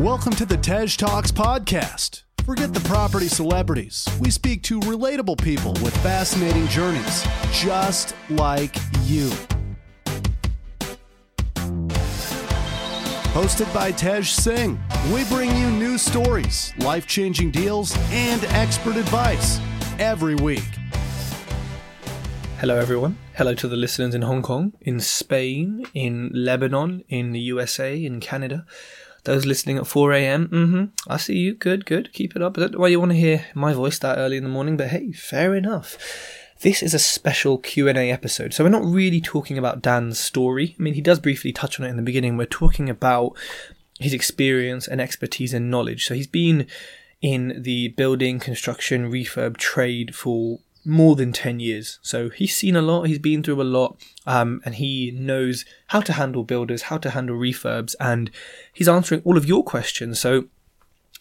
Welcome to the Tej Talks podcast. Forget the property celebrities. We speak to relatable people with fascinating journeys, just like you. Hosted by Tej Singh, we bring you new stories, life changing deals, and expert advice every week. Hello, everyone. Hello to the listeners in Hong Kong, in Spain, in Lebanon, in the USA, in Canada. Those listening at 4 a.m. Mm-hmm. I see you. Good, good. Keep it up. I don't know why you want to hear my voice that early in the morning, but hey, fair enough. This is a special Q&A episode. So we're not really talking about Dan's story. I mean, he does briefly touch on it in the beginning. We're talking about his experience and expertise and knowledge. So he's been in the building, construction, refurb trade for more than 10 years. So he's seen a lot, he's been through a lot, um, and he knows how to handle builders, how to handle refurbs, and he's answering all of your questions. So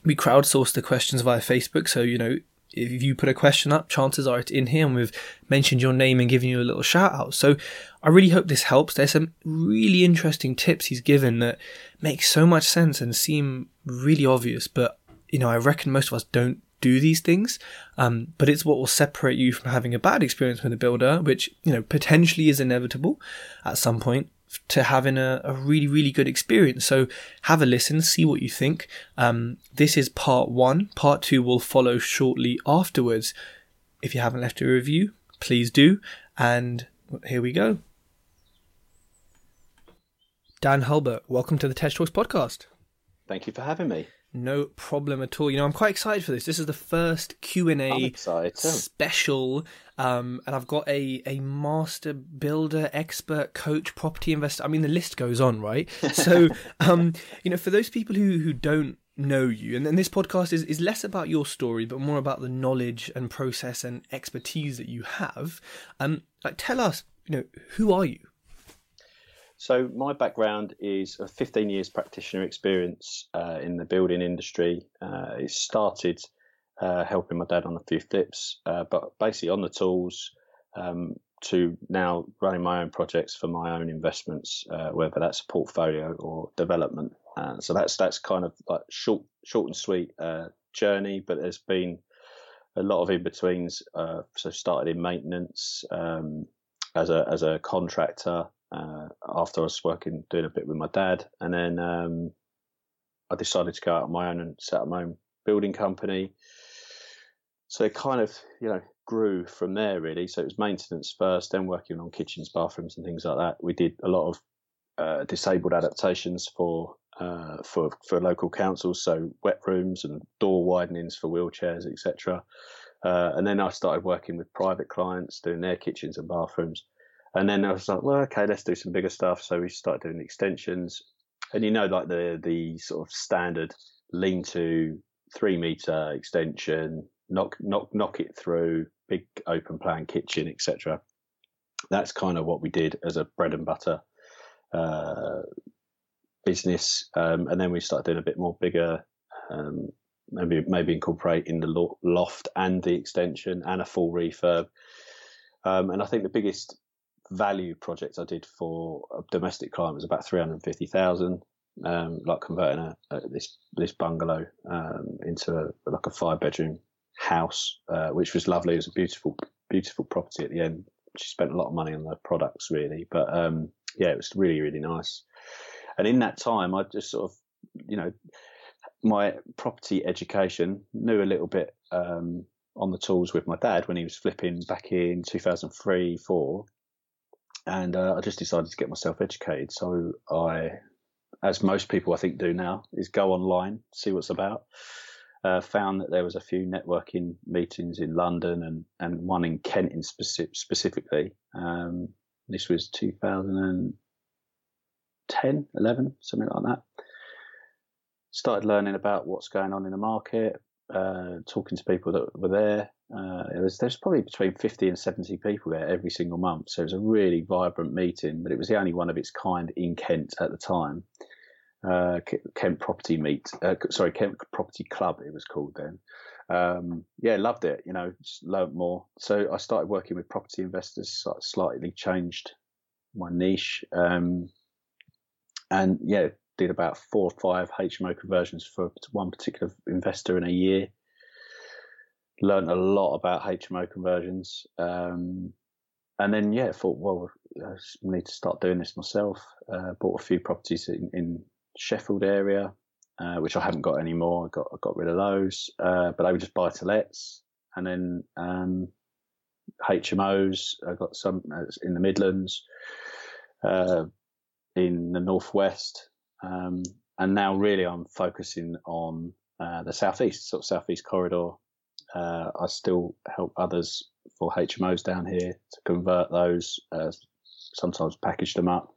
we crowdsource the questions via Facebook. So, you know, if you put a question up, chances are it's in here and we've mentioned your name and given you a little shout out. So I really hope this helps. There's some really interesting tips he's given that make so much sense and seem really obvious, but you know, I reckon most of us don't do these things. Um, but it's what will separate you from having a bad experience with a builder, which, you know, potentially is inevitable at some point to having a, a really, really good experience. So have a listen, see what you think. Um, this is part one. Part two will follow shortly afterwards. If you haven't left a review, please do. And here we go. Dan Hulbert, welcome to the Tej Talks podcast. Thank you for having me. No problem at all. You know, I'm quite excited for this. This is the first Q and A special, um, and I've got a a master builder, expert, coach, property investor. I mean, the list goes on, right? So, um, you know, for those people who who don't know you, and then this podcast is is less about your story, but more about the knowledge and process and expertise that you have. Um, like, tell us, you know, who are you? So my background is a 15 years practitioner experience uh, in the building industry. Uh, it started uh, helping my dad on a few flips, uh, but basically on the tools um, to now running my own projects for my own investments, uh, whether that's a portfolio or development. Uh, so that's that's kind of like short, short and sweet journey, but there's been a lot of in betweens. so started in maintenance um, as a as a contractor uh, after I was working, doing a bit with my dad. And then um, I decided to go out on my own and set up my own building company. So it kind of, you know, grew from there really. So it was maintenance first, then working on kitchens, bathrooms, and things like that. We did a lot of uh, disabled adaptations for uh, for for local councils, so wet rooms and door widenings for wheelchairs, etc. Uh, and then I started working with private clients, doing their kitchens and bathrooms. And then I was like, well, okay, let's do some bigger stuff. So we started doing extensions, and you know, like the the sort of standard lean to three meter extension, knock knock knock it through, big open plan kitchen, etc. That's kind of what we did as a bread and butter uh, business, um, and then we started doing a bit more bigger. Um, maybe maybe incorporating the loft and the extension and a full refurb. Um, and I think the biggest value project I did for a domestic client was about 350,000. Um, like converting a, a, this this bungalow um, into a, like a five bedroom house, uh, which was lovely. It was a beautiful beautiful property at the end. She spent a lot of money on the products really, but um, yeah, it was really really nice. And in that time, I just sort of you know my property education knew a little bit um, on the tools with my dad when he was flipping back in 2003 4 and uh, I just decided to get myself educated. So I, as most people I think do now, is go online, see what's about. Uh, found that there was a few networking meetings in London and, and one in Kent in specific, specifically. Um, this was 2010, 11, something like that. Started learning about what's going on in the market, uh, talking to people that were there, uh, there's probably between 50 and 70 people there every single month. So it was a really vibrant meeting, but it was the only one of its kind in Kent at the time. Uh, Kent Property Meet, uh, sorry, Kent Property Club, it was called then. Um, yeah, loved it. You know, learned more. So I started working with property investors. Slightly changed my niche, um, and yeah, did about four or five HMO conversions for one particular investor in a year. Learned a lot about HMO conversions. Um, and then, yeah, thought, well, I need to start doing this myself. Uh, bought a few properties in, in Sheffield area, uh, which I haven't got anymore. I got I got rid of those, uh, but I would just buy to lets, and then um, HMOs. I got some uh, in the Midlands, uh, in the northwest, um, and now really I'm focusing on uh, the southeast, sort of southeast corridor. Uh, I still help others for HMOs down here to convert those, uh, sometimes package them up.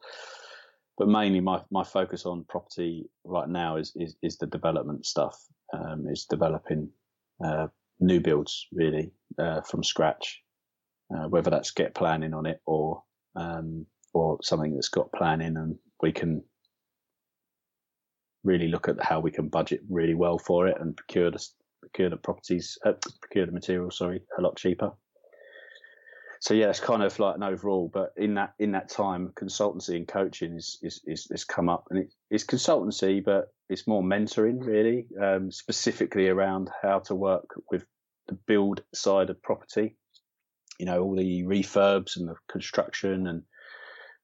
But mainly, my, my focus on property right now is is, is the development stuff. Um, is developing uh, new builds really uh, from scratch, uh, whether that's get planning on it or um, or something that's got planning and we can really look at how we can budget really well for it and procure the procure the properties, uh, procure the material. Sorry, a lot cheaper. So yeah, it's kind of like an overall. But in that in that time, consultancy and coaching is is is, is come up, and it, it's consultancy, but it's more mentoring really, um, specifically around how to work with the build side of property. You know, all the refurbs and the construction and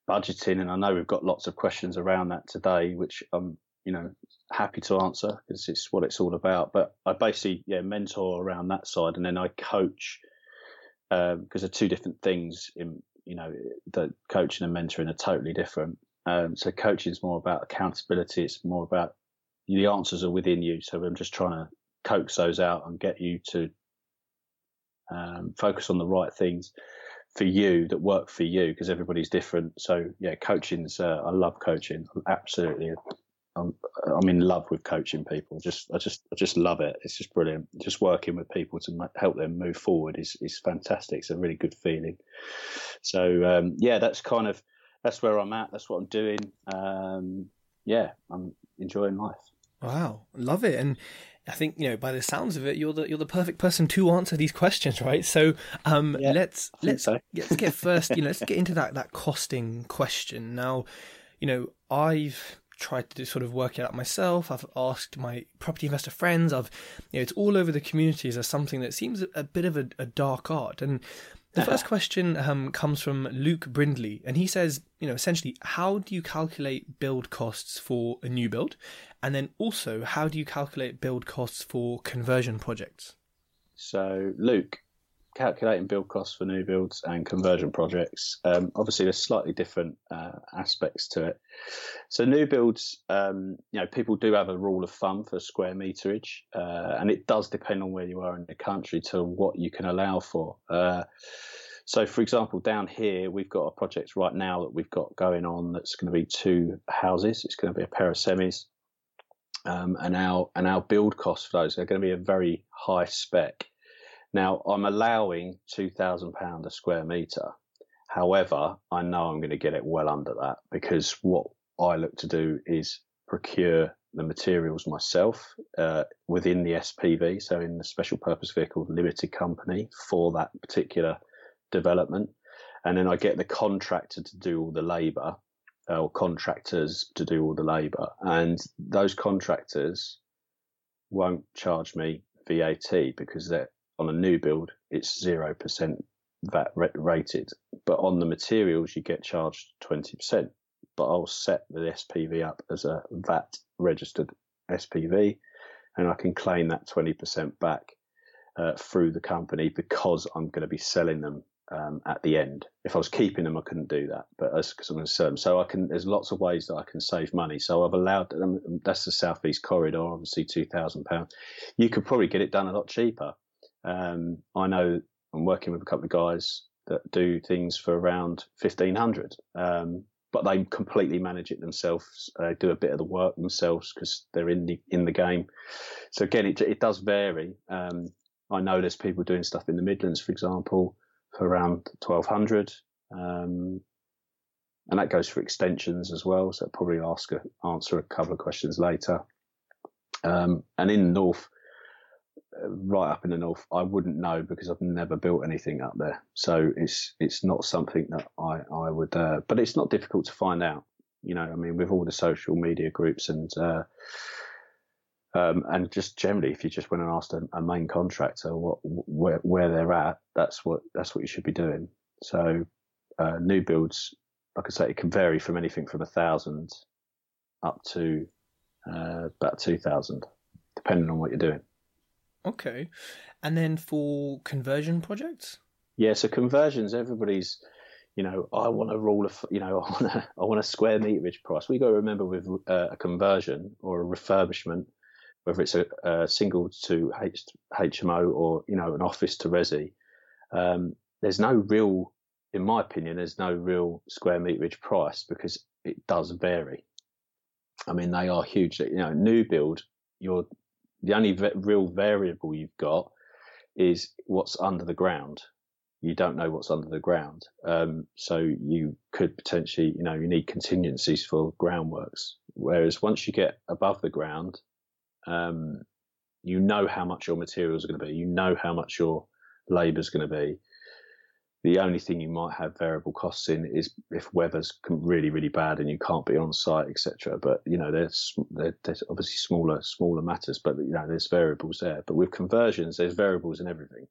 budgeting. And I know we've got lots of questions around that today, which I'm you know happy to answer because it's what it's all about. But I basically yeah mentor around that side, and then I coach because um, they're two different things. In you know, the coaching and mentoring are totally different. Um, so coaching is more about accountability. It's more about the answers are within you. So I'm just trying to coax those out and get you to um, focus on the right things for you that work for you because everybody's different. So yeah, coaching's uh, I love coaching. I Absolutely I'm, I'm in love with coaching people. Just, I just, I just love it. It's just brilliant. Just working with people to help them move forward is, is fantastic. It's a really good feeling. So, um, yeah, that's kind of, that's where I'm at. That's what I'm doing. Um, yeah, I'm enjoying life. Wow. Love it. And, I think you know by the sounds of it, you're the you're the perfect person to answer these questions, right? So um, yeah, let's let's so. let's get first, you know, let's get into that that costing question. Now, you know, I've tried to sort of work it out myself. I've asked my property investor friends. I've, you know, it's all over the communities as something that seems a, bit of a, a, dark art. And the first question um, comes from Luke Brindley, and he says, you know, essentially, how do you calculate build costs for a new build, and then also how do you calculate build costs for conversion projects? So, Luke, calculating build costs for new builds and conversion projects. Um, obviously, there's slightly different uh, aspects to it. So, new builds, um, you know, people do have a rule of thumb for square meterage, uh, and it does depend on where you are in the country to what you can allow for. Uh, so, for example, down here, we've got a project right now that we've got going on that's going to be two houses. It's going to be a pair of semis. Um, and our and our build costs for those are going to be a very high spec. Now, I'm allowing £2,000 a square metre. However, I know I'm going to get it well under that because what I look to do is procure the materials myself uh, within the SPV, so in the special purpose vehicle limited company for that particular development. And then I get the contractor to do all the labour uh, or contractors to do all the labour. And those contractors won't charge me VAT because they're on a new build, it's 0% VAT rated. But on the materials, you get charged 20%. But I'll set the SPV up as a VAT registered SPV and I can claim that 20% back uh, through the company because I'm going to be selling them um, at the end. If I was keeping them, I couldn't do that, but because I'm going to sell them, so I can. There's lots of ways that I can save money. So I've allowed them. That's the southeast corridor, obviously two thousand pounds. You could probably get it done a lot cheaper. Um, I know I'm working with a couple of guys that do things for around 1500, um, but they completely manage it themselves. They do a bit of the work themselves because they're in the in the game. So again, it it does vary. Um, I know there's people doing stuff in the Midlands, for example, for around 1200. Um, and that goes for extensions as well. So I'll probably ask a, answer a couple of questions later. Um, and in the north, right up in the north, I wouldn't know because I've never built anything up there. So it's it's not something that I I would. Uh, but it's not difficult to find out. You know, I mean, with all the social media groups and uh, um, and just generally, if you just went and asked a, a, main contractor what where where they're at, that's what that's what you should be doing. So uh, new builds, like I say, it can vary from anything from a thousand up to uh, about two thousand, depending on what you're doing. Okay, and then for conversion projects. Yeah, so conversions, everybody's, you know, I want a rule of, you know, I want a, I want a square meterage price. We got to remember with uh, a conversion or a refurbishment, whether it's a, a single to H, HMO or you know an office to resi, um, there's no real, in my opinion, there's no real square meterage price because it does vary. I mean, they are huge. You know, new build, you're the only real variable you've got is what's under the ground. You don't know what's under the ground, um, so you could potentially, you know, you need contingencies for groundworks. Whereas once you get above the ground, um, you know how much your materials are going to be. You know how much your labour is going to be. The only thing you might have variable costs in is if weather's really, really bad and you can't be on site, etc. But you know, there's, obviously smaller, smaller matters, but you know, there's variables there. But with conversions, there's variables in everything.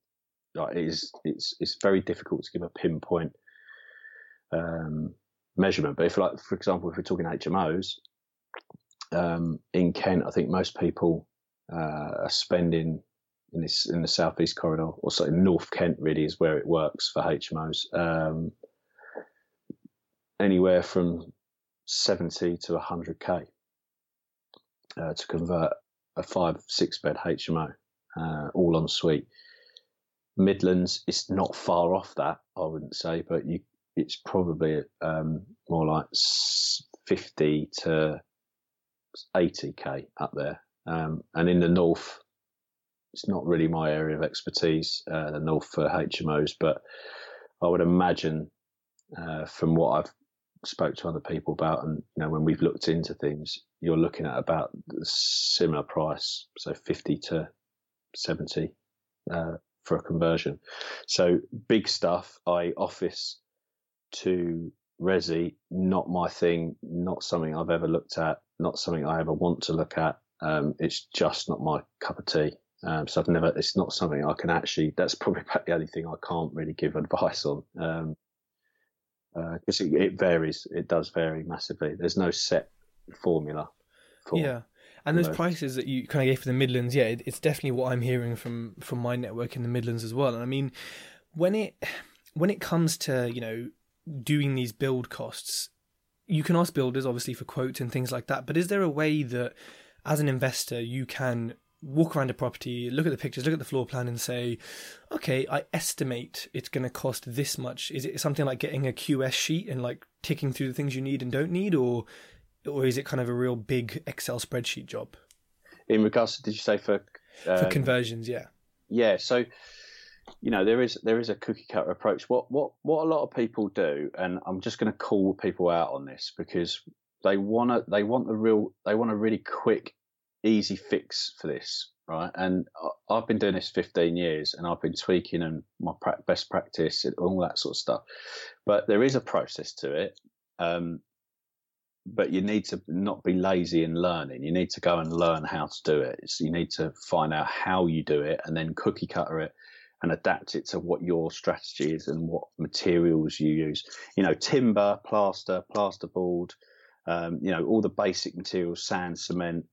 Like it is, it's it's very difficult to give a pinpoint um, measurement. But if, like, for example, if we're talking HMOs um, in Kent, I think most people uh, are spending in this in the southeast corridor, or so in North Kent really is where it works for HMOs. Um, anywhere from seventy to hundred k uh, to convert a five six bed HMO, uh, all en suite. Midlands, is not far off that, I wouldn't say, but you, it's probably um, more like fifty to eighty k up there. Um, and in the north, it's not really my area of expertise, uh, the north for HMOs, but I would imagine uh, from what I've spoke to other people about, and you know when we've looked into things, you're looking at about similar price, so fifty to seventy uh, for a conversion. So big stuff, I office to resi, not my thing, not something I've ever looked at, not something I ever want to look at. Um, it's just not my cup of tea. Um, so I've never, it's not something I can actually, that's probably about the only thing I can't really give advice on. Um, because uh, it, it, varies, it does vary massively. There's no set formula. For yeah, and those prices that you kind of gave for the Midlands, yeah, it, it's definitely what I'm hearing from from my network in the Midlands as well. And I mean, when it when it comes to you know doing these build costs, you can ask builders obviously for quotes and things like that. But is there a way that as an investor you can walk around a property, look at the pictures, look at the floor plan, and say, okay, I estimate it's going to cost this much. Is it something like getting a QS sheet and like ticking through the things you need and don't need, or or is it kind of a real big Excel spreadsheet job? In regards to, did you say for uh, for conversions? Yeah, yeah. So you know there is there is a cookie cutter approach. What what what a lot of people do, and I'm just going to call people out on this because they want to they want the real they want a really quick easy fix for this, right? And I've been doing this 15 years and I've been tweaking and my best practice and all that sort of stuff. But there is a process to it. Um, but you need to not be lazy in learning. You need to go and learn how to do it. You need to find out how you do it and then cookie cutter it and adapt it to what your strategy is and what materials you use. You know, timber, plaster, plasterboard, um, you know, all the basic materials, sand, cement,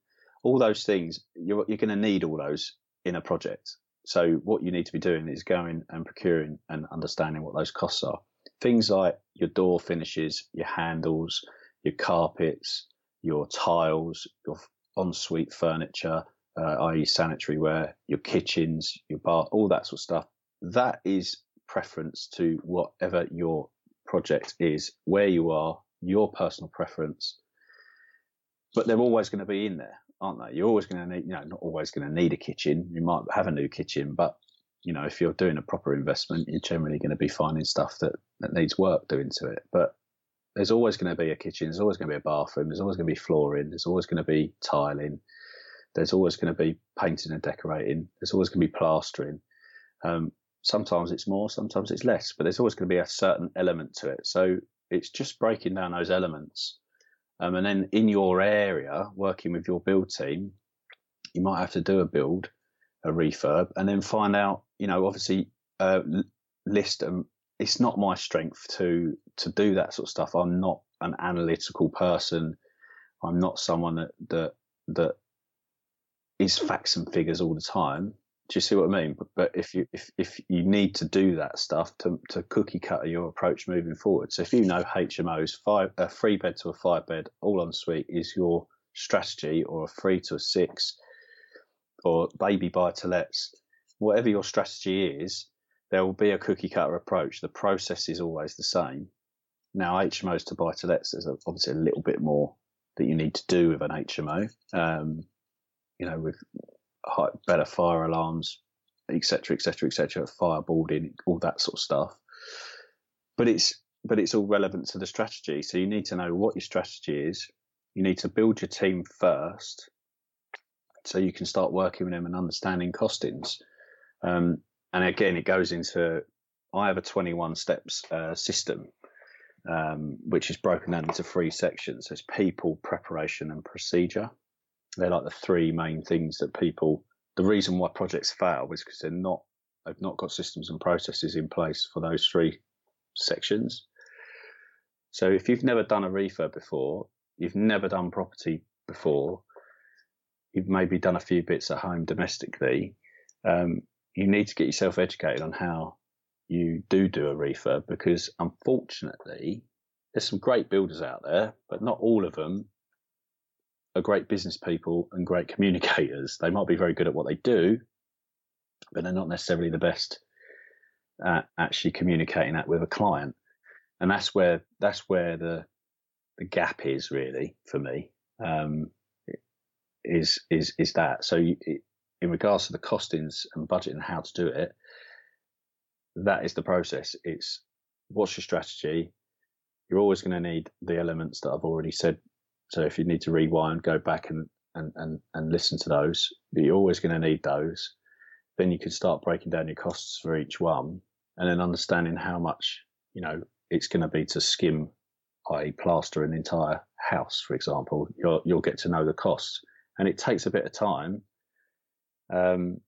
all those things, you're, you're going to need all those in a project. So what you need to be doing is going and procuring and understanding what those costs are. Things like your door finishes, your handles, your carpets, your tiles, your ensuite furniture, uh, i.e. sanitary ware, your kitchens, your bar, all that sort of stuff. That is preference to whatever your project is, where you are, your personal preference, but they're always going to be in there aren't they? You're always going to need, you know, not always going to need a kitchen. You might have a new kitchen, but you know, if you're doing a proper investment, you're generally going to be finding stuff that, that needs work doing to it. But there's always going to be a kitchen. There's always going to be a bathroom. There's always going to be flooring. There's always going to be tiling. There's always going to be painting and decorating. There's always going to be plastering. Um, sometimes it's more, sometimes it's less, but there's always going to be a certain element to it. So it's just breaking down those elements Um, and then in your area, working with your build team, you might have to do a build, a refurb, and then find out, you know, obviously uh, list. Um, it's not my strength to to do that sort of stuff. I'm not an analytical person. I'm not someone that that that is facts and figures all the time. Do you see what I mean? But, but if you if, if you need to do that stuff to to cookie cutter your approach moving forward. So if you know HMOs, five a three bed to a five bed, all en suite is your strategy, or a three to a six, or baby buy to lets, whatever your strategy is, there will be a cookie cutter approach. The process is always the same. Now HMOs to buy to lets, there's obviously a little bit more that you need to do with an HMO. Um, you know, with better fire alarms, etc., etc., etc., fireboarding, all that sort of stuff. But it's but it's all relevant to the strategy. So you need to know what your strategy is. You need to build your team first, so you can start working with them and understanding costings. Um, and again, it goes into I have a 21 steps uh, system, um, which is broken down into three sections. There's people, preparation, and procedure. They're like the three main things that people. The reason why projects fail is because they're not they've not got systems and processes in place for those three sections. So if you've never done a refurb before, you've never done property before, you've maybe done a few bits at home domestically, um, you need to get yourself educated on how you do do a refurb because unfortunately there's some great builders out there, but not all of them are great business people and great communicators. They might be very good at what they do, but they're not necessarily the best at actually communicating that with a client. And that's where that's where the the gap is really for me. Um, is is is that so? You, in regards to the costings and budget and how to do it, that is the process. It's what's your strategy? You're always going to need the elements that I've already said so if you need to rewind, go back and, and, and, and listen to those. But you're always going to need those. Then you can start breaking down your costs for each one and then understanding how much, you know, it's going to be to skim, i.e. plaster an entire house, for example. You'll, you'll get to know the costs and it takes a bit of time. Um,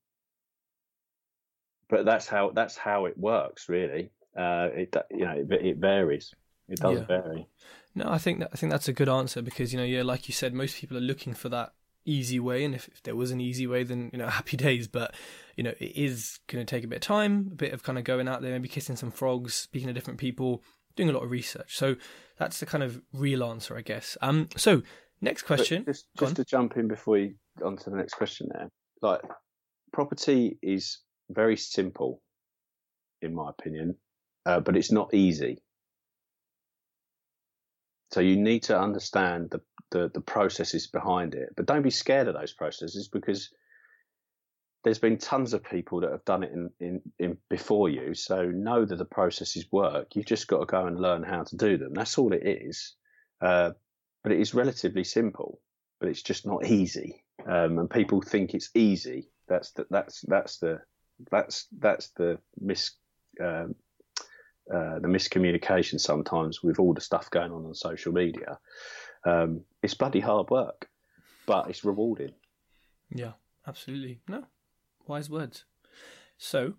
but that's how, that's how it works really. Uh, it, you know, it, it varies. It does yeah. vary. No, I think that, I think that's a good answer because you know, yeah, like you said, most people are looking for that easy way, and if, if there was an easy way, then you know, happy days. But you know, it is going to take a bit of time, a bit of kind of going out there, maybe kissing some frogs, speaking to different people, doing a lot of research. So that's the kind of real answer, I guess. Um, so next question. But just just to jump in before you on to the next question, there, like property is very simple, in my opinion, uh, but it's not easy. So you need to understand the, the, the processes behind it, but don't be scared of those processes because there's been tons of people that have done it in, in, in before you. So know that the processes work. You've just got to go and learn how to do them. That's all it is. Uh, but it is relatively simple, but it's just not easy. Um, and people think it's easy. That's the, that's that's the that's that's the mis um, uh, the miscommunication sometimes with all the stuff going on on social media. Um, it's bloody hard work, but it's rewarding. Yeah, absolutely. No, wise words. So,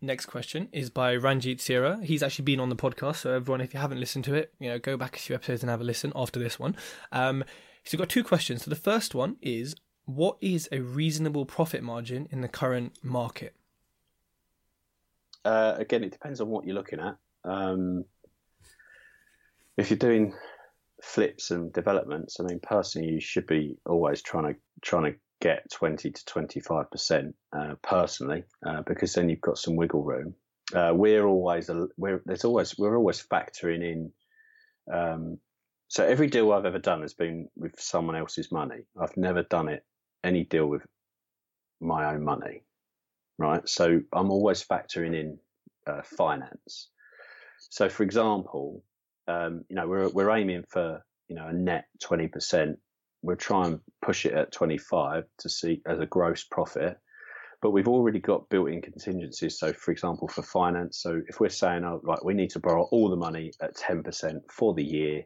next question is by Ranjit Sira. He's actually been on the podcast, so everyone, if you haven't listened to it, you know, go back a few episodes and have a listen after this one. Um, so, we've got two questions. So, the first one is what is a reasonable profit margin in the current market? Uh, again, it depends on what you're looking at. Um, if you're doing flips and developments, I mean, personally, you should be always trying to trying to get 20 to 25 percent uh, personally, uh, because then you've got some wiggle room. Uh, we're always we're there's always we're always factoring in. Um, so every deal I've ever done has been with someone else's money. I've never done it any deal with my own money, right? So I'm always factoring in uh, finance. So, for example, um, you know, we're we're aiming for you know a net twenty percent. We'll try and push it at twenty five to see as a gross profit. But we've already got built-in contingencies. So, for example, for finance, so if we're saying, oh, right, we need to borrow all the money at ten percent for the year,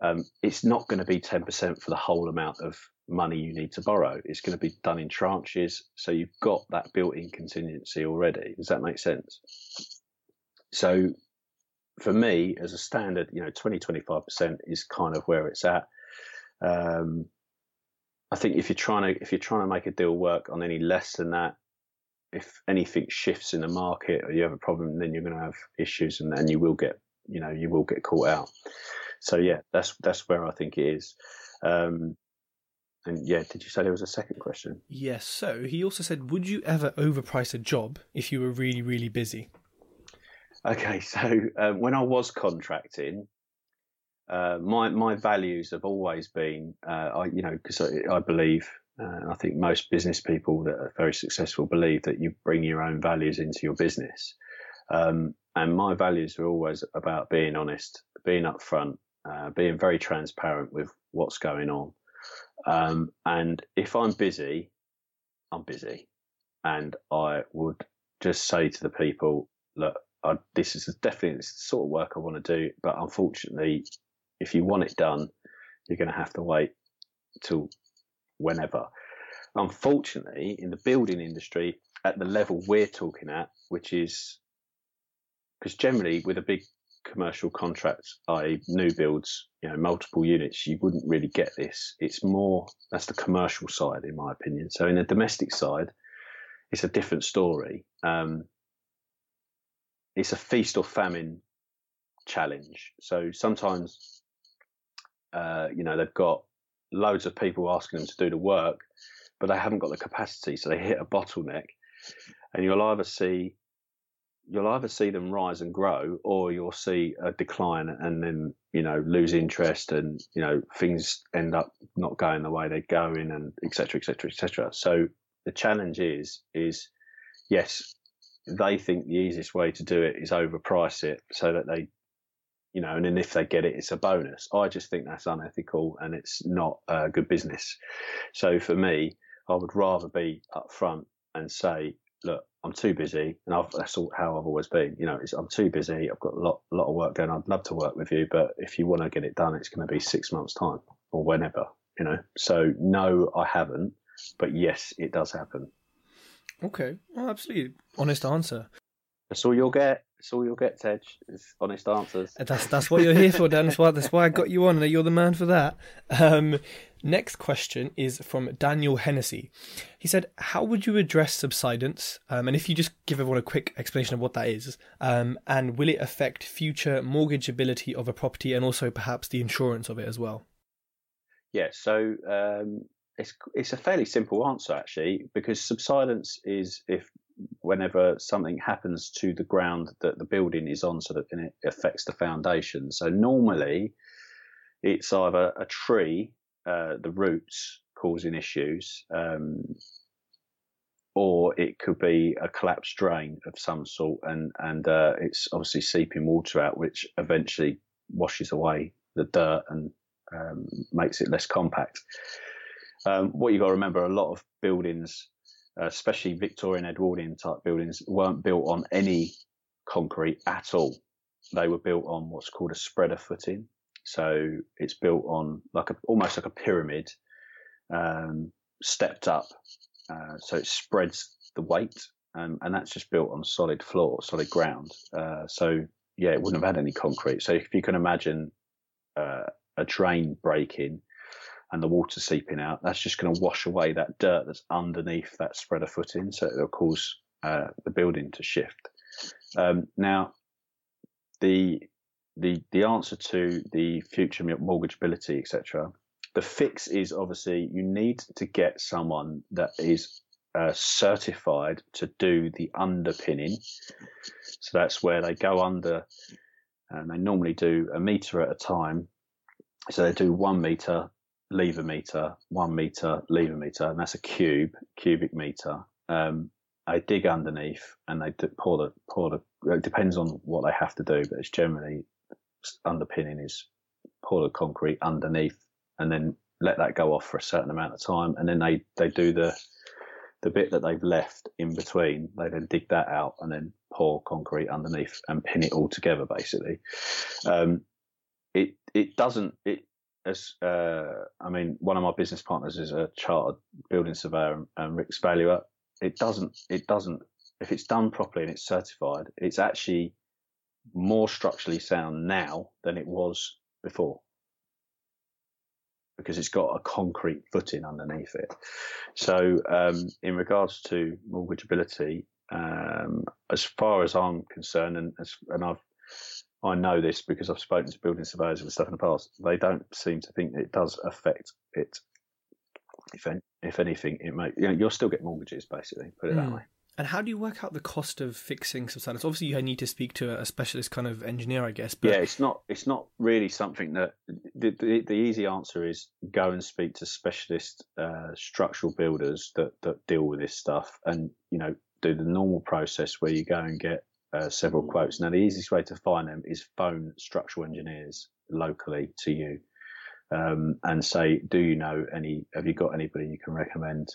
um, it's not going to be 10% for the whole amount of money you need to borrow. It's going to be done in tranches. So you've got that built in contingency already. Does that make sense? So for me, as a standard, you know, 20, 25% is kind of where it's at. Um, I think if you're trying to if you're trying to make a deal work on any less than that, if anything shifts in the market or you have a problem, then you're going to have issues, and then you will get you know you will get caught out. So yeah, that's that's where I think it is. Um, and yeah, did you say there was a second question? Yes. So he also said, would you ever overprice a job if you were really really busy? Okay, so um, when I was contracting, uh, my my values have always been, uh, I you know, because I, I, believe, uh, I think most business people that are very successful believe that you bring your own values into your business, um, and my values are always about being honest, being upfront, uh, being very transparent with what's going on, um, and if I'm busy, I'm busy, and I would just say to the people, look, I, this is definitely the sort of work I want to do, but unfortunately, if you want it done, you're going to have to wait till whenever. Unfortunately, in the building industry, at the level we're talking at, which is because generally with a big commercial contract, i.e., new builds, you know, multiple units, you wouldn't really get this. It's more that's the commercial side, in my opinion. So in the domestic side, it's a different story. Um, it's a feast or famine challenge. So sometimes uh, you know, they've got loads of people asking them to do the work, but they haven't got the capacity. So they hit a bottleneck, and you'll either see you'll either see them rise and grow, or you'll see a decline and then you know lose interest, and you know things end up not going the way they're going, and etc. etc. etc. So the challenge is is yes, they think the easiest way to do it is overprice it so that they you know, and then if they get it, it's a bonus. I just think that's unethical and it's not uh, good business. So for me, I would rather be upfront and say, look, I'm too busy, and I've, that's all, how I've always been. You know, I'm too busy. I've got a lot, a lot of work going. I'd love to work with you, but if you want to get it done, it's going to be six months' time or whenever. You know, so no, I haven't, but yes, it does happen. Okay, well, absolutely honest answer. That's all you'll get. That's all you'll get, Tej. Is honest answers. That's that's what you're here for, Dan. That's why that's why I got you on. You're the man for that. Um, next question is from Daniel Hennessy. He said, "How would you address subsidence? Um, and if you just give everyone a quick explanation of what that is, um, and will it affect future mortgageability of a property and also perhaps the insurance of it as well?" Yeah. So um, it's it's a fairly simple answer actually, because subsidence is if whenever something happens to the ground that the building is on, so that it affects the foundation. So normally, it's either a tree, uh, the roots causing issues, um, or it could be a collapsed drain of some sort, and and uh, it's obviously seeping water out, which eventually washes away the dirt and um, makes it less compact. Um, what you got to remember, a lot of buildings uh, especially Victorian Edwardian type buildings, weren't built on any concrete at all. They were built on what's called a spreader footing. So it's built on like a, almost like a pyramid, um, stepped up. Uh, so it spreads the weight, um, and that's just built on solid floor, solid ground. Uh, so yeah, it wouldn't have had any concrete. So if you can imagine uh, a drain breaking, and the water seeping out, that's just going to wash away that dirt that's underneath that spreader footing. So it'll cause uh, the building to shift. Um, now, the the the answer to the future mortgageability, etc. The fix is obviously you need to get someone that is uh, certified to do the underpinning. So that's where they go under, and they normally do a meter at a time. So they do one meter, lever meter, one meter, lever meter, and that's a cube, cubic meter. Um, I dig underneath and they pour the pour the. It depends on what they have to do, but it's generally underpinning is pour the concrete underneath and then let that go off for a certain amount of time, and then they they do the the bit that they've left in between. They then dig that out and then pour concrete underneath and pin it all together, basically. Um, it it doesn't it as uh, I mean, one of my business partners is a chartered building surveyor, and Rick Spalua. It doesn't it doesn't if it's done properly and it's certified, it's actually more structurally sound now than it was before because it's got a concrete footing underneath it. So, um, in regards to mortgageability, um, as far as I'm concerned, and and I've I know this because I've spoken to building surveyors and stuff in the past. They don't seem to think it does affect it. If if anything, it may you know you'll still get mortgages basically. Put it mm. that hmm. way. And how do you work out the cost of fixing subsidence? Obviously, you need to speak to a specialist kind of engineer, I guess. But... Yeah, it's not it's not really something that the, the, the easy answer is go and speak to specialist uh, structural builders that that deal with this stuff, and you know do the normal process where you go and get uh, several quotes. Now, the easiest way to find them is phone structural engineers locally to you um, and say, do you know any? Have you got anybody you can recommend?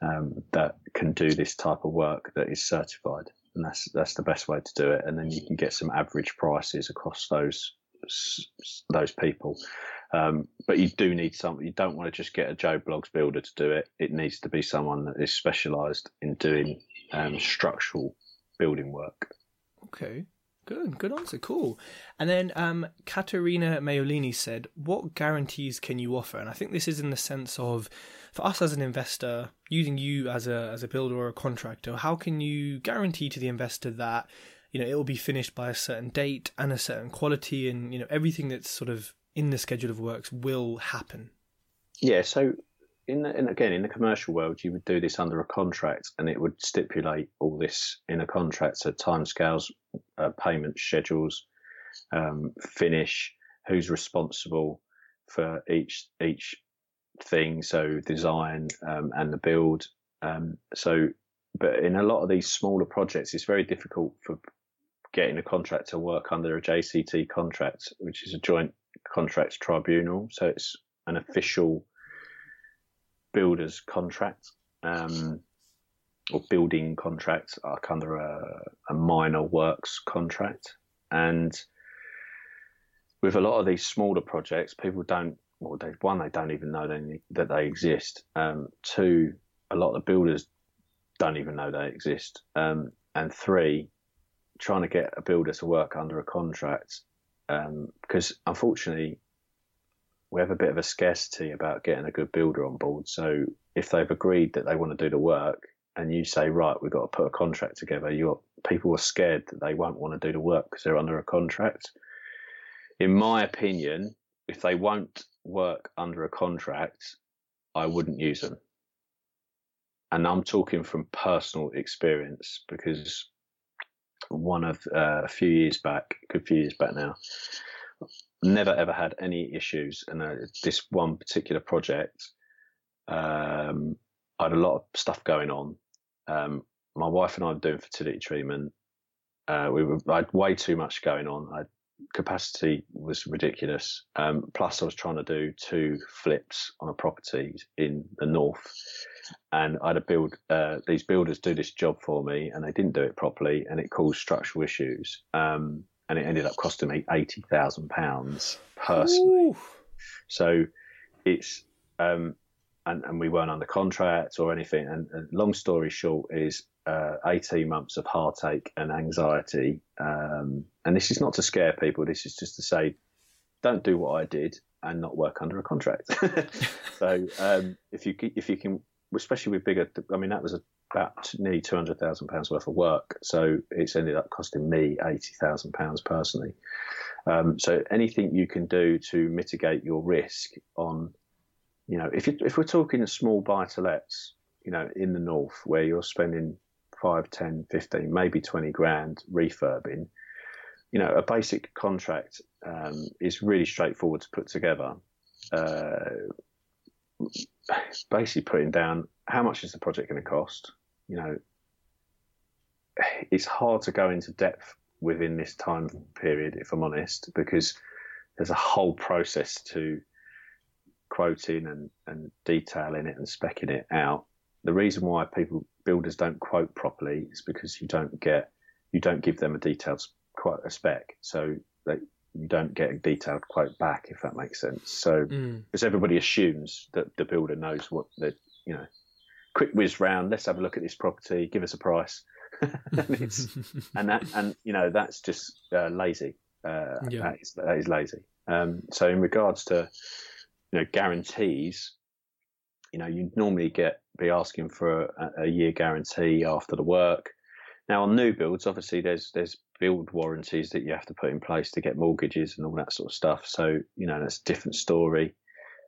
um, that can do this type of work that is certified, and that's that's the best way to do it. And then you can get some average prices across those those people. Um, but you do need some. You don't want to just get a Joe Bloggs builder to do it. It needs to be someone that is specialised in doing um, structural building work. Okay. Good, good answer. Cool. And then um, Katerina Maiolini said, "What guarantees can you offer?" And I think this is in the sense of, for us as an investor, using you as a as a builder or a contractor, how can you guarantee to the investor that you know it will be finished by a certain date and a certain quality, and you know everything that's sort of in the schedule of works will happen? Yeah. So in, the, in again in the commercial world, you would do this under a contract, and it would stipulate all this in a contract, so timescales, uh, payment schedules, um, finish, who's responsible for each each thing, so design um, and the build. Um, so, but in a lot of these smaller projects, it's very difficult for getting a contract to work under a JCT contract, which is a joint contracts tribunal. So it's an official builder's contract um, or building contract like under a, a minor works contract. And with a lot of these smaller projects, people don't, well, they, one, they don't even know they, that they exist. Um, two, a lot of builders don't even know they exist. Um, and three, trying to get a builder to work under a contract because um, unfortunately we have a bit of a scarcity about getting a good builder on board. So if they've agreed that they want to do the work, and you say, right, we've got to put a contract together, you people are scared that they won't want to do the work because they're under a contract. In my opinion, if they won't work under a contract, I wouldn't use them. And I'm talking from personal experience because one of uh, a few years back, a good few years back now, never ever had any issues. And uh, this one particular project, um, I had a lot of stuff going on. Um, my wife and I were doing fertility treatment. Uh, we were, I had way too much going on. I, capacity was ridiculous. Um, plus, I was trying to do two flips on a property in the north, and I had to build. Uh, these builders do this job for me, and they didn't do it properly, and it caused structural issues. Um, and it ended up costing me eighty thousand pounds personally. Ooh. So it's um, and, and we weren't under contract or anything. And, and long story short is uh, 18 months of heartache and anxiety. Um, and this is not to scare people. This is just to say, don't do what I did and not work under a contract. so um, if you if you can, especially with bigger, I mean that was about nearly two hundred thousand pounds worth of work. So it's ended up costing me eighty thousand pounds personally. Um, so anything you can do to mitigate your risk on you know, if you, if we're talking small buy to lets, you know, in the north where you're spending 5, 10, 15, maybe 20 grand refurbing, you know, a basic contract um, is really straightforward to put together. Uh, basically putting down how much is the project going to cost. You know, it's hard to go into depth within this time period, if I'm honest, because there's a whole process to quoting and, and detailing it and specking it out. The reason why people builders don't quote properly is because you don't get you don't give them a detailed quote a spec. So they you don't get a detailed quote back if that makes sense. So Mm. because everybody assumes that the builder knows what the you know, quick whiz round. Let's have a look at this property. Give us a price. and, and that and you know that's just uh, lazy. Uh, Yeah. that, is, that is lazy. Um, so in regards to you know guarantees, you know you normally get be asking for a, a year guarantee after the work. Now on new builds, obviously there's there's build warranties that you have to put in place to get mortgages and all that sort of stuff. So you know that's a different story.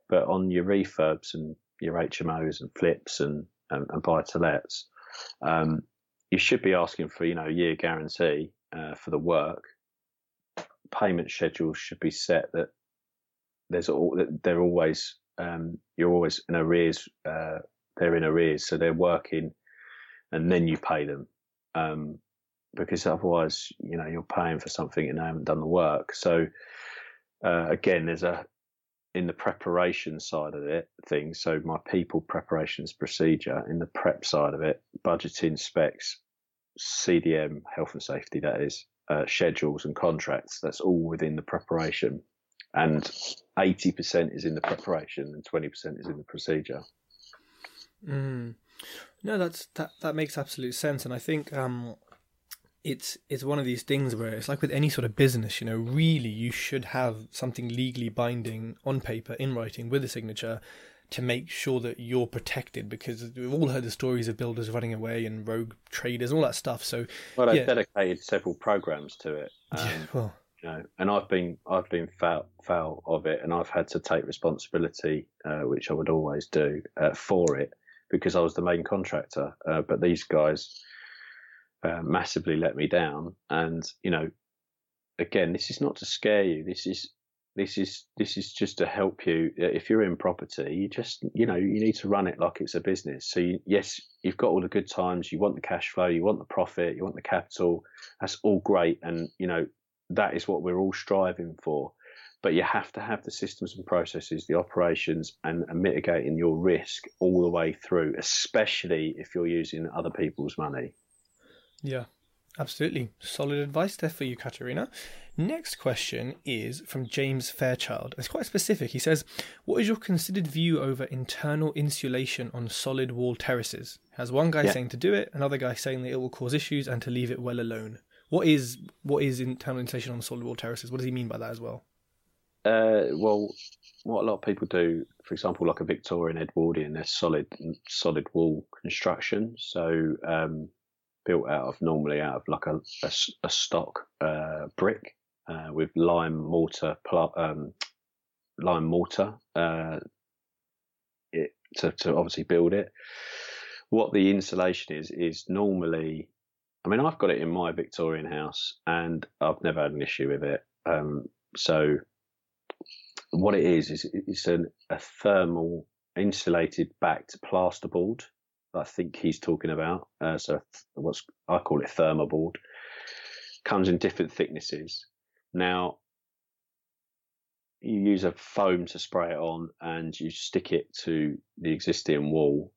But on your refurbs and your HMOs and flips and and, and buy to lets, um, you should be asking for you know year guarantee uh, for the work. Payment schedules should be set that there's all that they're always um, you're always in arrears. Uh, they're in arrears, so they're working, and then you pay them. Um, because otherwise, you know, you're paying for something and they haven't done the work. So uh, again, there's a in the preparation side of it things. So my people preparations procedure in the prep side of it, budgeting specs, CDM, health and safety, that is, uh, schedules and contracts. That's all within the preparation, and eighty percent is in the preparation and twenty percent is in the procedure. Mm. No, that's that that makes absolute sense, and I think um, it's it's one of these things where it's like with any sort of business, you know, really you should have something legally binding on paper in writing with a signature to make sure that you're protected because we've all heard the stories of builders running away and rogue traders all that stuff. So Well, they've Yeah. dedicated several programs to it. Um, yeah, well, you know, and I've been I've been foul, foul of it, and I've had to take responsibility, uh, which I would always do uh, for it because I was the main contractor. Uh, but these guys uh, massively let me down, and you know, again, this is not to scare you. This is this is this is just to help you. If you're in property, you just you know you need to run it like it's a business. So you, yes, you've got all the good times. You want the cash flow. You want the profit. You want the capital. That's all great, and you know that is what we're all striving for. But you have to have the systems and processes, the operations, and, and mitigating your risk all the way through, especially if you're using other people's money. Yeah, absolutely. Solid advice there for you, Katerina. Next question is from James Fairchild. It's quite specific. He says, What is your considered view over internal insulation on solid wall terraces? Has one guy Yeah. saying to do it, another guy saying that it will cause issues and to leave it well alone. What is what is internal insulation on solid wall terraces? What does he mean by that as well? Uh, well, what a lot of people do, for example, like a Victorian Edwardian, they're solid, solid wall construction. So um, built out of normally out of like a a stock uh, brick uh, with lime mortar, pl- um, lime mortar uh, it, to, to obviously build it. What the insulation is is normally, I mean, I've got it in my Victorian house and I've never had an issue with it. Um, so what it is is it's an, a thermal insulated backed plasterboard. I think he's talking about. Uh, so what's I call it thermoboard. Comes in different thicknesses. Now you use a foam to spray it on, and you stick it to the existing wall.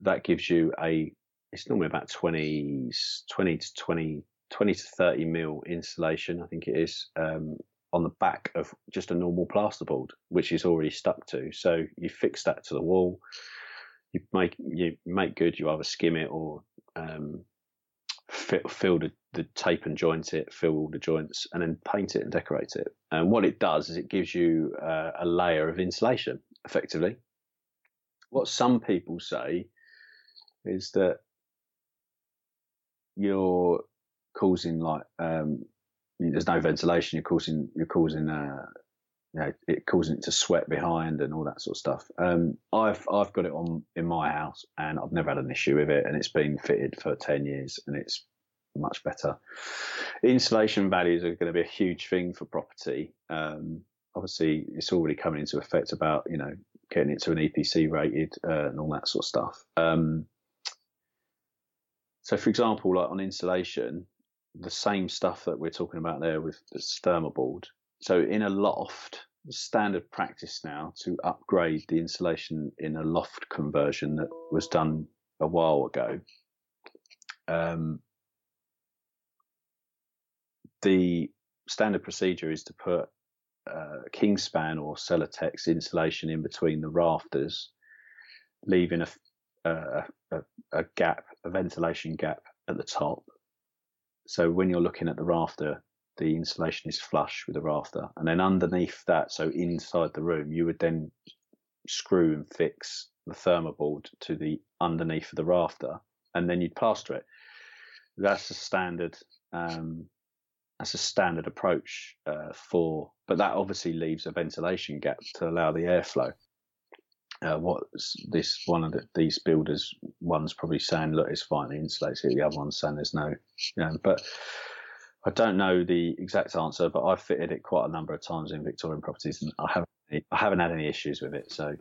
That gives you a. It's normally about 20, 20 to 20, 20 to 30 mil insulation, I think it is, um, on the back of just a normal plasterboard, which is already stuck to. So you fix that to the wall. You make you make good. You either skim it or um, fill, fill the, the tape and joint it, fill all the joints, and then paint it and decorate it. And what it does is it gives you uh, a layer of insulation, effectively. What some people say is that you're causing like um, there's no ventilation. You're causing you're causing uh, you know, it causing it to sweat behind and all that sort of stuff. Um, I've I've got it on in my house and I've never had an issue with it, and it's been fitted for ten years and it's much better. Insulation values are going to be a huge thing for property. Um, obviously, it's already coming into effect about you know getting it to an EPC rated uh, and all that sort of stuff. Um, so, for example, like on insulation, the same stuff that we're talking about there with the thermoboard. So, in a loft, standard practice now to upgrade the insulation in a loft conversion that was done a while ago. Um, the standard procedure is to put uh, Kingspan or Celotex insulation in between the rafters, leaving a, a, a, a gap, a ventilation gap at the top. So when you're looking at the rafter, the insulation is flush with the rafter, and then underneath that, so inside the room, you would then screw and fix the thermoboard to the underneath of the rafter, and then you'd plaster it. That's a standard. Um, that's a standard approach uh, for, but that obviously leaves a ventilation gap to allow the airflow. Uh, what this one of the, these builders, one's probably saying, "Look, it's fine, the insulates it." The other one's saying, "There's no," you know. But I don't know the exact answer, but I've fitted it quite a number of times in Victorian properties, and I haven't, I haven't had any issues with it. So,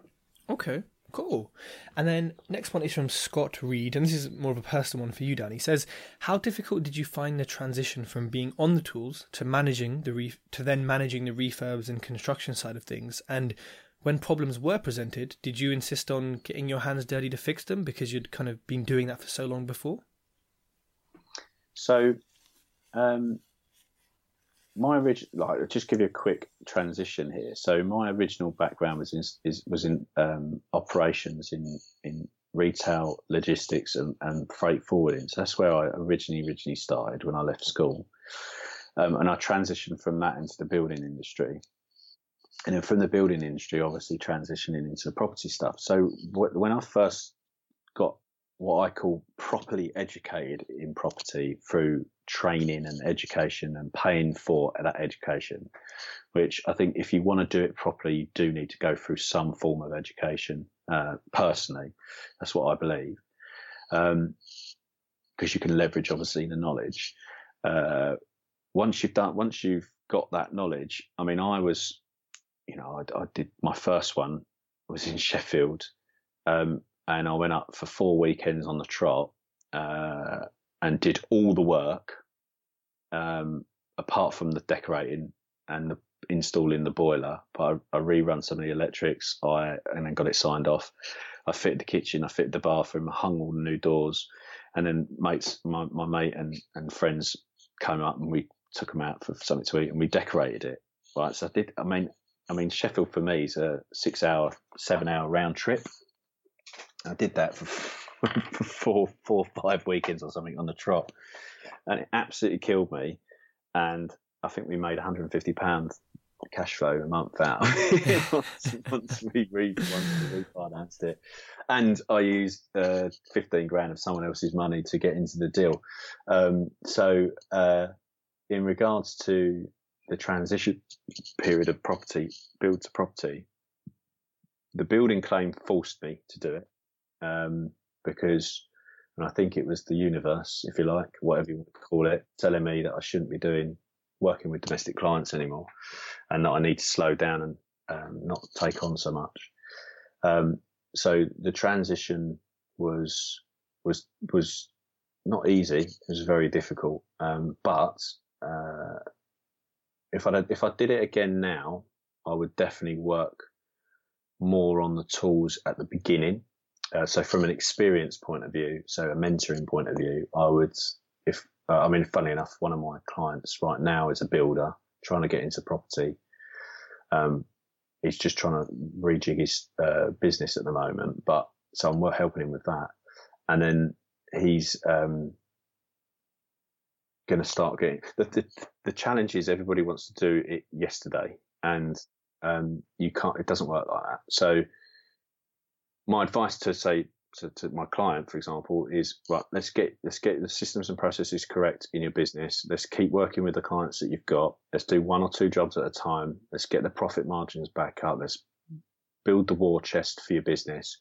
okay, Cool. And then next one is from Scott Reed, and this is more of a personal one for you, Dan. He says, "How difficult did you find the transition from being on the tools to managing the re- to then managing the refurbs and construction side of things? And when problems were presented, did you insist on getting your hands dirty to fix them because you'd kind of been doing that for so long before?" So, um, my original, like, I'll just give you a quick transition here. So my original background was in is, was in um, operations in in retail, logistics, and, and freight forwarding. So that's where I originally originally started when I left school, um, and I transitioned from that into the building industry. And then from the building industry, obviously transitioning into the property stuff. So when I first got what I call properly educated in property through training and education and paying for that education, which I think if you want to do it properly, you do need to go through some form of education. Uh, personally, that's what I believe, because um, you can leverage obviously the knowledge. Uh, once you've done, once you've got that knowledge, I mean, I was, you know, I, I did my first one was in Sheffield. Um, and I went up for four weekends on the trot uh, and did all the work um, apart from the decorating and the installing the boiler. But I, I rerun some of the electrics. I and then got it signed off. I fitted the kitchen. I fitted the bathroom. I hung all the new doors, and then mates, my, my mate and and friends came up and we took them out for something to eat and we decorated it. Right. So I did. I mean, I mean Sheffield for me is a six hour, seven hour round trip. I did that for, for four, four, five weekends or something on the trot, and it absolutely killed me. And I think we made 150 pounds cash flow a month out once, once, we re, once we refinanced it, and I used uh, 15 grand of someone else's money to get into the deal. Um, so, uh, in regards to the transition period of property, build to property, the building claim forced me to do it um, because, and I think it was the universe, if you like, whatever you want to call it, telling me that I shouldn't be doing working with domestic clients anymore, and that I need to slow down and um, not take on so much. Um, so the transition was was was not easy. It was very difficult. Um, but uh, if I if I did it again now, I would definitely work more on the tools at the beginning uh, so from an experience point of view, so a mentoring point of view, I would, if, uh, I mean, funny enough, one of my clients right now is a builder trying to get into property. Um, he's just trying to rejig his uh, business at the moment, but so I'm helping him with that. And then he's um, going to start getting the, the, the challenge is everybody wants to do it yesterday, and um, you can't. It doesn't work like that. So my advice to say to, to, my client, for example, is right. Let's get let's get the systems and processes correct in your business. Let's keep working with the clients that you've got. Let's do one or two jobs at a time. Let's get the profit margins back up. Let's build the war chest for your business.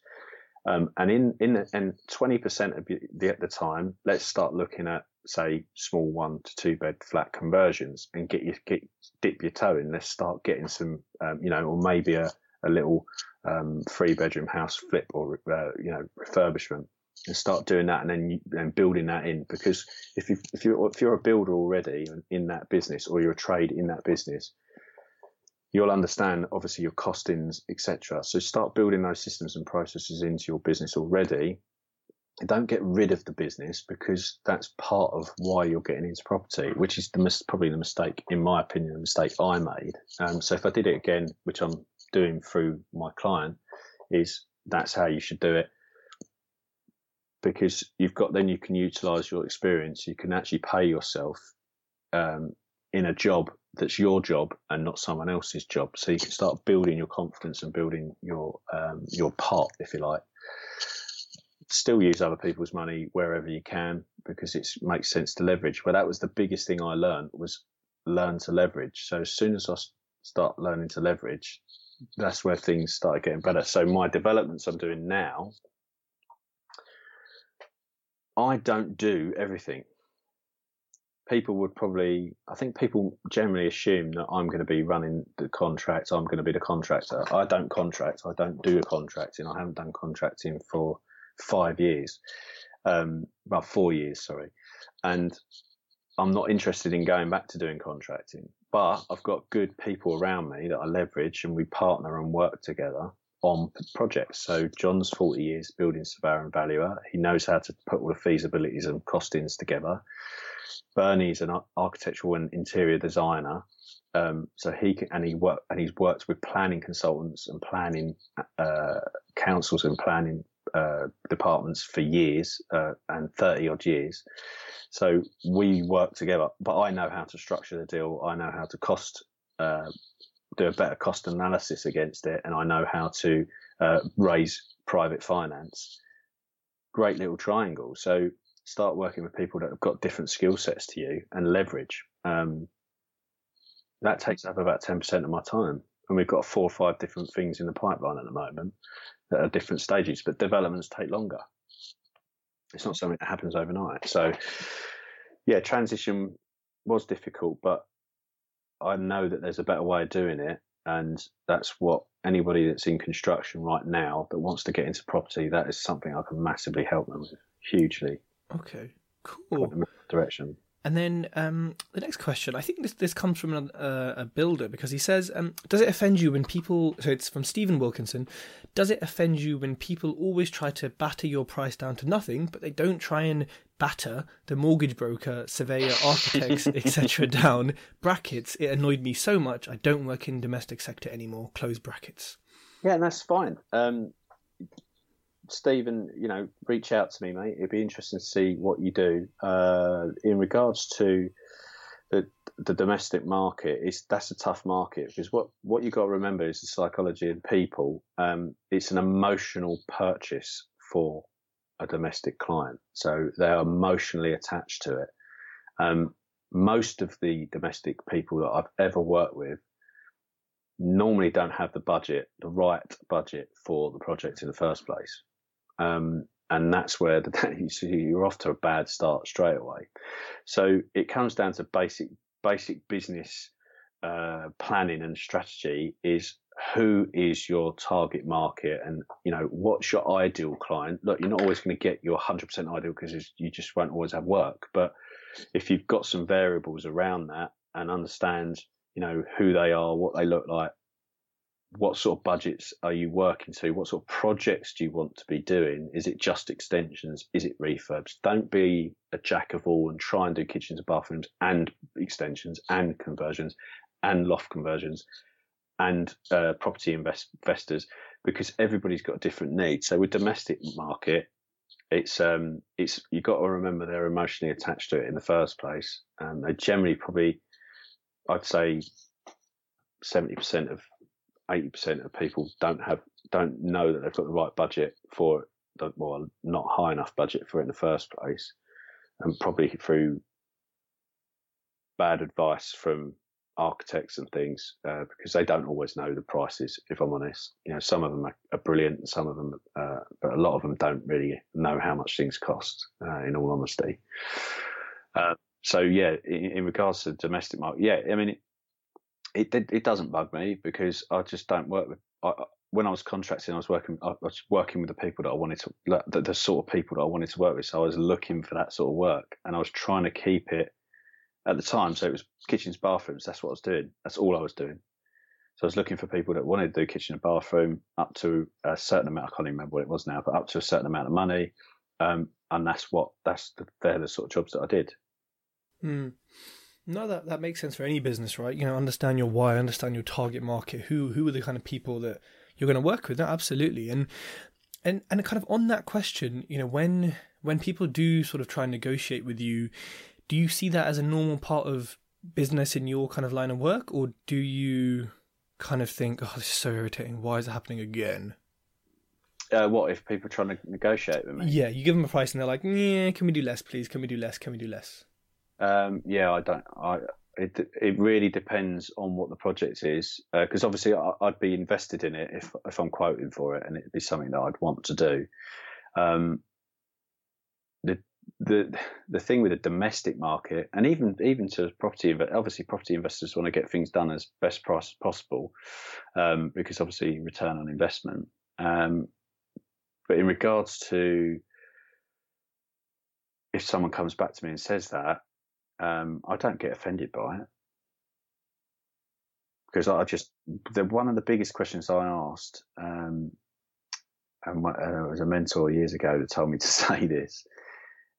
Um, and in in and twenty percent of the at the time, let's start looking at say small one to two bed flat conversions and get you get dip your toe in. Let's start getting some, um, you know, or maybe a a little um, three bedroom house flip or uh, you know refurbishment and start doing that and then and building that in. Because if you if you if you're a builder already in that business or you're a trade in that business you'll understand obviously your costings etc so start building those systems and processes into your business already. Don't get rid of the business because that's part of why you're getting into property, which is the mis- probably the mistake, in my opinion, the mistake I made. Um, so if I did it again, which I'm doing through my client, is that's how you should do it because you've got then you can utilize your experience. You can actually pay yourself um, in a job that's your job and not someone else's job. So you can start building your confidence and building your um, your pot, if you like. Still use other people's money wherever you can because it makes sense to leverage. But that was the biggest thing I learned was learn to leverage. So as soon as I start learning to leverage, that's where things started getting better. So my developments I'm doing now, I don't do everything people would probably, I think people generally assume that I'm going to be running the contract, I'm going to be the contractor. I don't contract, I don't do contracting. I haven't done contracting for five years, um, about four years, sorry. And I'm not interested in going back to doing contracting, but I've got good people around me that I leverage and we partner and work together on projects. So John's 40 years building surveyor and valuer. He knows how to put all the feasibilities and costings together. Bernie's an architectural and interior designer. Um, so he can, and he work and he's worked with planning consultants and planning uh, councils and planning uh, departments for years uh, and 30 odd years. So we work together, but I know how to structure the deal. I know how to cost, uh, do a better cost analysis against it. And I know how to uh, raise private finance. Great little triangle. So start working with people that have got different skill sets to you and leverage. Um, that takes up about 10% of my time. And we've got four or five different things in the pipeline at the moment that are different stages, but developments take longer. It's not something that happens overnight. So, yeah, transition was difficult, but I know that there's a better way of doing it. And that's what anybody that's in construction right now that wants to get into property, that is something I can massively help them with hugely. Okay, cool. Direction. And then um, the next question, I think this this comes from a, uh, a builder because he says, um, "Does it offend you when people?" So it's from Stephen Wilkinson. Does it offend you when people always try to batter your price down to nothing, but they don't try and batter the mortgage broker, surveyor, architects, etc. down? Brackets. It annoyed me so much. I don't work in domestic sector anymore. Close brackets. Yeah, and that's fine. Um, Stephen, you know, reach out to me, mate. It'd be interesting to see what you do. Uh, in regards to the the domestic market, is that's a tough market because what what you got to remember is the psychology of people. Um, it's an emotional purchase for a domestic client, so they are emotionally attached to it. Um, most of the domestic people that I've ever worked with normally don't have the budget, the right budget for the project in the first place. Um, and that's where the, you're off to a bad start straight away. So it comes down to basic basic business uh, planning and strategy. Is who is your target market, and you know what's your ideal client? Look, you're not always going to get your 100% ideal because you just won't always have work. But if you've got some variables around that and understand, you know who they are, what they look like, what sort of budgets are you working to? What sort of projects do you want to be doing? Is it just extensions? Is it refurbs? Don't be a jack of all and try and do kitchens and bathrooms and extensions and conversions and loft conversions and uh, property invest- investors because everybody's got a different need. So with domestic market, it's um it's you got to remember they're emotionally attached to it in the first place, and they generally probably, I'd say, seventy percent of eighty percent of people don't have don't know that they've got the right budget for it, well, not high enough budget for it in the first place, and probably through bad advice from architects and things uh, because they don't always know the prices. If I'm honest, you know, some of them are, are brilliant, some of them, uh, but a lot of them don't really know how much things cost. Uh, in all honesty, uh, so yeah, in, in, regards to the domestic market, yeah, I mean, it, it doesn't bug me because I just don't work with. I, when I was contracting, I was working. I was working with the people that I wanted to, the, the sort of people that I wanted to work with. So I was looking for that sort of work, and I was trying to keep it at the time. So it was kitchens, bathrooms. That's what I was doing. That's all I was doing. So I was looking for people that wanted to do kitchen and bathroom up to a certain amount. I can't remember what it was now, but up to a certain amount of money. um, and that's what that's the, they're the sort of jobs that I did. Mm. No, that that makes sense for any business, right? You know, understand your why, understand your target market. Who who are the kind of people that you're going to work with? No, absolutely. And and and kind of on that question, you know, when when people do sort of try and negotiate with you, do you see that as a normal part of business in your kind of line of work, or do you kind of think, oh, this is so irritating. Why is it happening again? Uh, what if people are trying to negotiate with me? Yeah, you give them a price and they're like, yeah, can we do less, please? Can we do less? Can we do less? Um, yeah, I don't. I it it really depends on what the project is because uh, obviously I, would be invested in it if if I'm quoting for it and it'd be something that I'd want to do. Um, the the the thing with the domestic market and even even to property obviously property investors want to get things done as best price possible um, because obviously return on investment. Um, but in regards to if someone comes back to me and says that, um, I don't get offended by it because I just the one of the biggest questions I asked, um, and my, uh, was a mentor years ago that told me to say this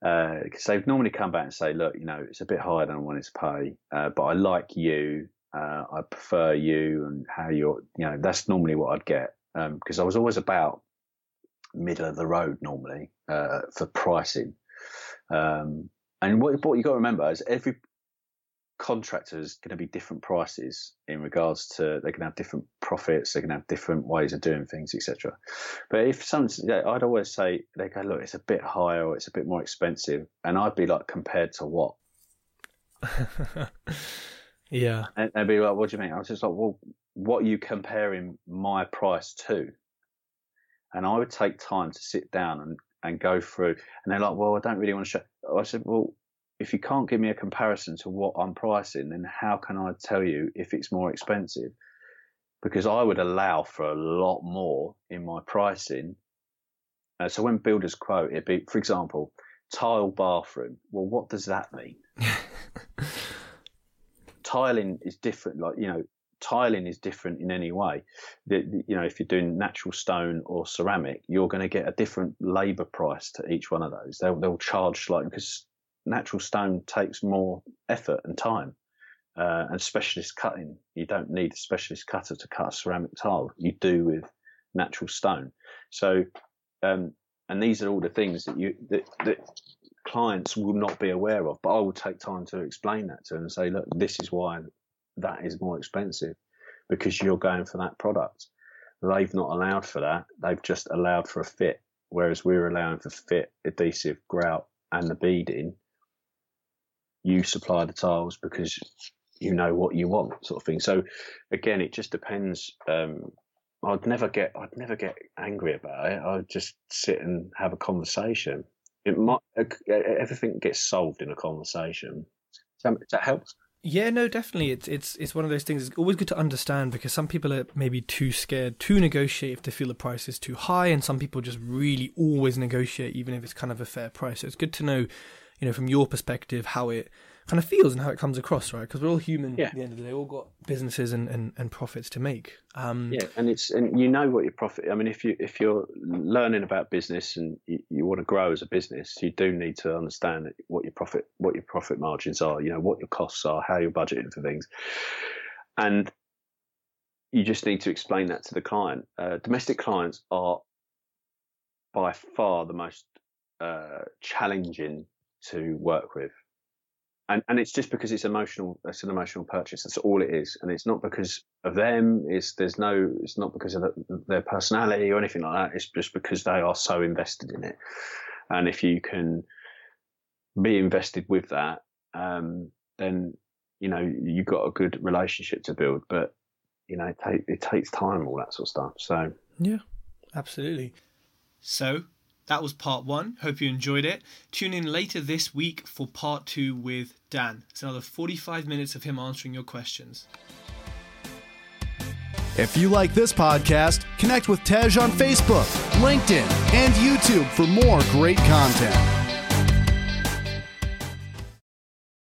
because uh, they've normally come back and say, look, you know, it's a bit higher than I wanted to pay, uh, but I like you, uh, I prefer you, and how you're, you know, that's normally what I'd get because um, I was always about middle of the road normally uh, for pricing. Um, and what, what you got to remember is every contractor is going to be different prices in regards to they can have different profits, they can have different ways of doing things, etc. But if someone's, yeah, I'd always say they go, look, it's a bit higher or it's a bit more expensive, and I'd be like, compared to what? yeah, and they'd be like, what do you mean? I was just like, well, what are you comparing my price to? And I would take time to sit down and and go through. And they're like, well, I don't really want to show. I said, well, if you can't give me a comparison to what I'm pricing, then how can I tell you if it's more expensive? Because I would allow for a lot more in my pricing. Uh, so when builders quote, it'd be, for example, tile bathroom. Well, what does that mean? Tiling is different. Like, you know, tiling is different in any way. The, the, you know, if you're doing natural stone or ceramic, you're going to get a different labour price to each one of those. They'll, they'll charge slightly because natural stone takes more effort and time. Uh, and specialist cutting, you don't need a specialist cutter to cut a ceramic tile. You do with natural stone. So, um, and these are all the things that you that, that clients will not be aware of. But I will take time to explain that to them and say, look, this is why that is more expensive because you're going for that product. They've not allowed for that. They've just allowed for a fit, whereas we're allowing for fit, adhesive, grout, and the beading. You supply the tiles because you know what you want, sort of thing. So, again, it just depends. Um, I'd never get, I'd never get angry about it. I'd just sit and have a conversation. It might, everything gets solved in a conversation. Does that, that helps? Yeah, no, definitely. It's it's it's one of those things. It's always good to understand because some people are maybe too scared to negotiate if they feel the price is too high, and some people just really always negotiate even if it's kind of a fair price. So it's good to know, you know, from your perspective how it kind of feels and how it comes across, right? Because we're all human yeah. at the end of the day, all got businesses and, and, and profits to make. Um, yeah, and it's and you know what your profit. I mean, if you if you're learning about business and you, you want to grow as a business, you do need to understand what your profit what your profit margins are. You know what your costs are, how you're budgeting for things, and you just need to explain that to the client. Uh, domestic clients are by far the most uh, challenging to work with and and it's just because it's emotional. It's an emotional purchase. That's all it is, and it's not because of them. It's there's no. It's not because of the, their personality or anything like that. It's just because they are so invested in it, and if you can be invested with that, um, then you know you've got a good relationship to build. But you know, it, take, it takes time, all that sort of stuff. So yeah, absolutely. So that was part one. Hope you enjoyed it. Tune in later this week for part two with Dan. It's another 45 minutes of him answering your questions. If you like this podcast, connect with Tej on Facebook, LinkedIn, and YouTube for more great content.